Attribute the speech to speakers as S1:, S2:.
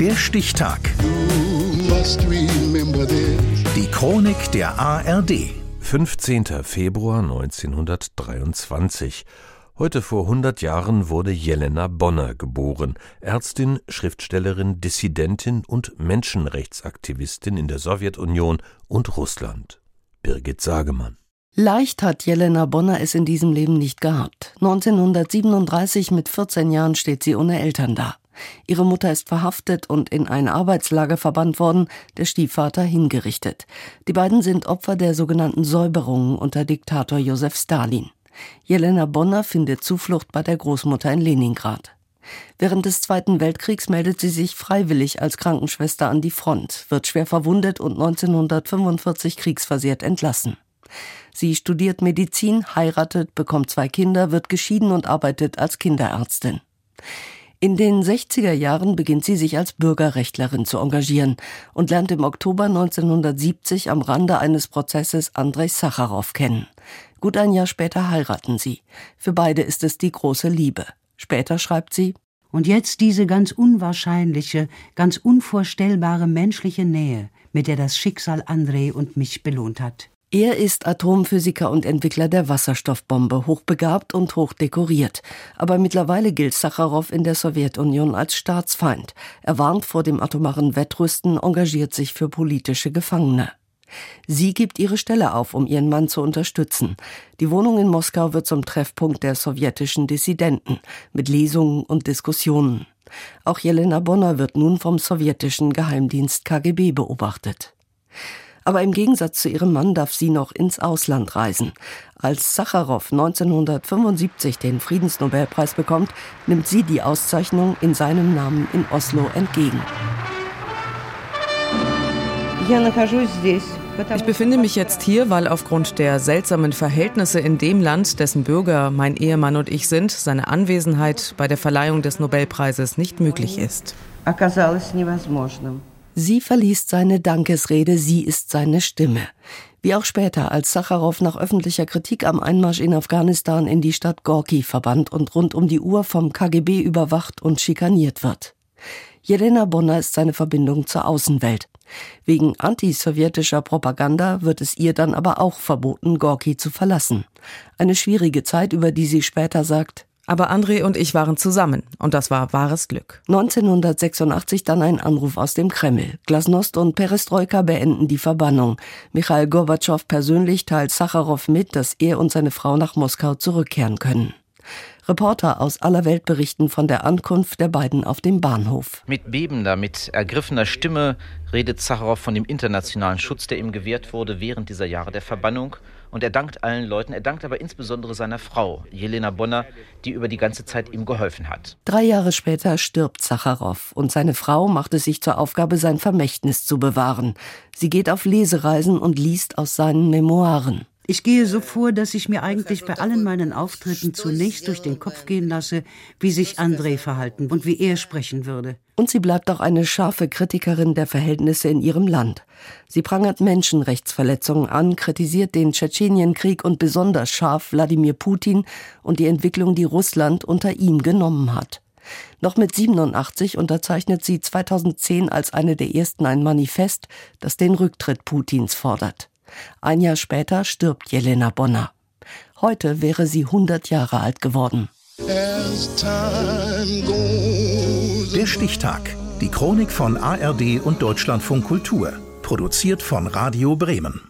S1: Der Stichtag. Die Chronik der ARD.
S2: 15. Februar 1923. Heute vor 100 Jahren wurde Jelena Bonner geboren, Ärztin, Schriftstellerin, Dissidentin und Menschenrechtsaktivistin in der Sowjetunion und Russland. Birgit Sagemann.
S3: Leicht hat Jelena Bonner es in diesem Leben nicht gehabt. 1937 mit 14 Jahren steht sie ohne Eltern da. Ihre Mutter ist verhaftet und in ein Arbeitslager verbannt worden, der Stiefvater hingerichtet. Die beiden sind Opfer der sogenannten Säuberungen unter Diktator Josef Stalin. Jelena Bonner findet Zuflucht bei der Großmutter in Leningrad. Während des Zweiten Weltkriegs meldet sie sich freiwillig als Krankenschwester an die Front, wird schwer verwundet und 1945 kriegsversehrt entlassen. Sie studiert Medizin, heiratet, bekommt zwei Kinder, wird geschieden und arbeitet als Kinderärztin. In den 60er Jahren beginnt sie sich als Bürgerrechtlerin zu engagieren und lernt im Oktober 1970 am Rande eines Prozesses Andrei Sacharow kennen. Gut ein Jahr später heiraten sie. Für beide ist es die große Liebe. Später schreibt sie
S4: Und jetzt diese ganz unwahrscheinliche, ganz unvorstellbare menschliche Nähe, mit der das Schicksal Andrei und mich belohnt hat.
S3: Er ist Atomphysiker und Entwickler der Wasserstoffbombe, hochbegabt und hochdekoriert. Aber mittlerweile gilt Sacharow in der Sowjetunion als Staatsfeind. Er warnt vor dem atomaren Wettrüsten, engagiert sich für politische Gefangene. Sie gibt ihre Stelle auf, um ihren Mann zu unterstützen. Die Wohnung in Moskau wird zum Treffpunkt der sowjetischen Dissidenten mit Lesungen und Diskussionen. Auch Jelena Bonner wird nun vom sowjetischen Geheimdienst KGB beobachtet. Aber im Gegensatz zu ihrem Mann darf sie noch ins Ausland reisen. Als Sacharow 1975 den Friedensnobelpreis bekommt, nimmt sie die Auszeichnung in seinem Namen in Oslo entgegen.
S5: Ich befinde mich jetzt hier, weil aufgrund der seltsamen Verhältnisse in dem Land, dessen Bürger mein Ehemann und ich sind, seine Anwesenheit bei der Verleihung des Nobelpreises nicht möglich ist.
S3: Sie verliest seine Dankesrede, sie ist seine Stimme. Wie auch später, als Sacharow nach öffentlicher Kritik am Einmarsch in Afghanistan in die Stadt Gorki verbannt und rund um die Uhr vom KGB überwacht und schikaniert wird. Jelena Bonner ist seine Verbindung zur Außenwelt. Wegen antisowjetischer Propaganda wird es ihr dann aber auch verboten, Gorki zu verlassen. Eine schwierige Zeit, über die sie später sagt,
S5: aber André und ich waren zusammen und das war wahres Glück.
S3: 1986 dann ein Anruf aus dem Kreml. Glasnost und Perestroika beenden die Verbannung. Michail Gorbatschow persönlich teilt Sacharow mit, dass er und seine Frau nach Moskau zurückkehren können. Reporter aus aller Welt berichten von der Ankunft der beiden auf dem Bahnhof.
S6: Mit bebender, mit ergriffener Stimme redet Zacharow von dem internationalen Schutz, der ihm gewährt wurde während dieser Jahre der Verbannung. Und er dankt allen Leuten, er dankt aber insbesondere seiner Frau, Jelena Bonner, die über die ganze Zeit ihm geholfen hat.
S3: Drei Jahre später stirbt Zacharow und seine Frau macht es sich zur Aufgabe, sein Vermächtnis zu bewahren. Sie geht auf Lesereisen und liest aus seinen Memoiren.
S4: Ich gehe so vor, dass ich mir eigentlich bei allen meinen Auftritten zunächst durch den Kopf gehen lasse, wie sich André verhalten und wie er sprechen würde.
S3: Und sie bleibt auch eine scharfe Kritikerin der Verhältnisse in ihrem Land. Sie prangert Menschenrechtsverletzungen an, kritisiert den Tschetschenienkrieg und besonders scharf Wladimir Putin und die Entwicklung, die Russland unter ihm genommen hat. Noch mit 87 unterzeichnet sie 2010 als eine der ersten ein Manifest, das den Rücktritt Putins fordert. Ein Jahr später stirbt Jelena Bonner. Heute wäre sie 100 Jahre alt geworden.
S1: Der Stichtag. Die Chronik von ARD und Deutschlandfunk Kultur. Produziert von Radio Bremen.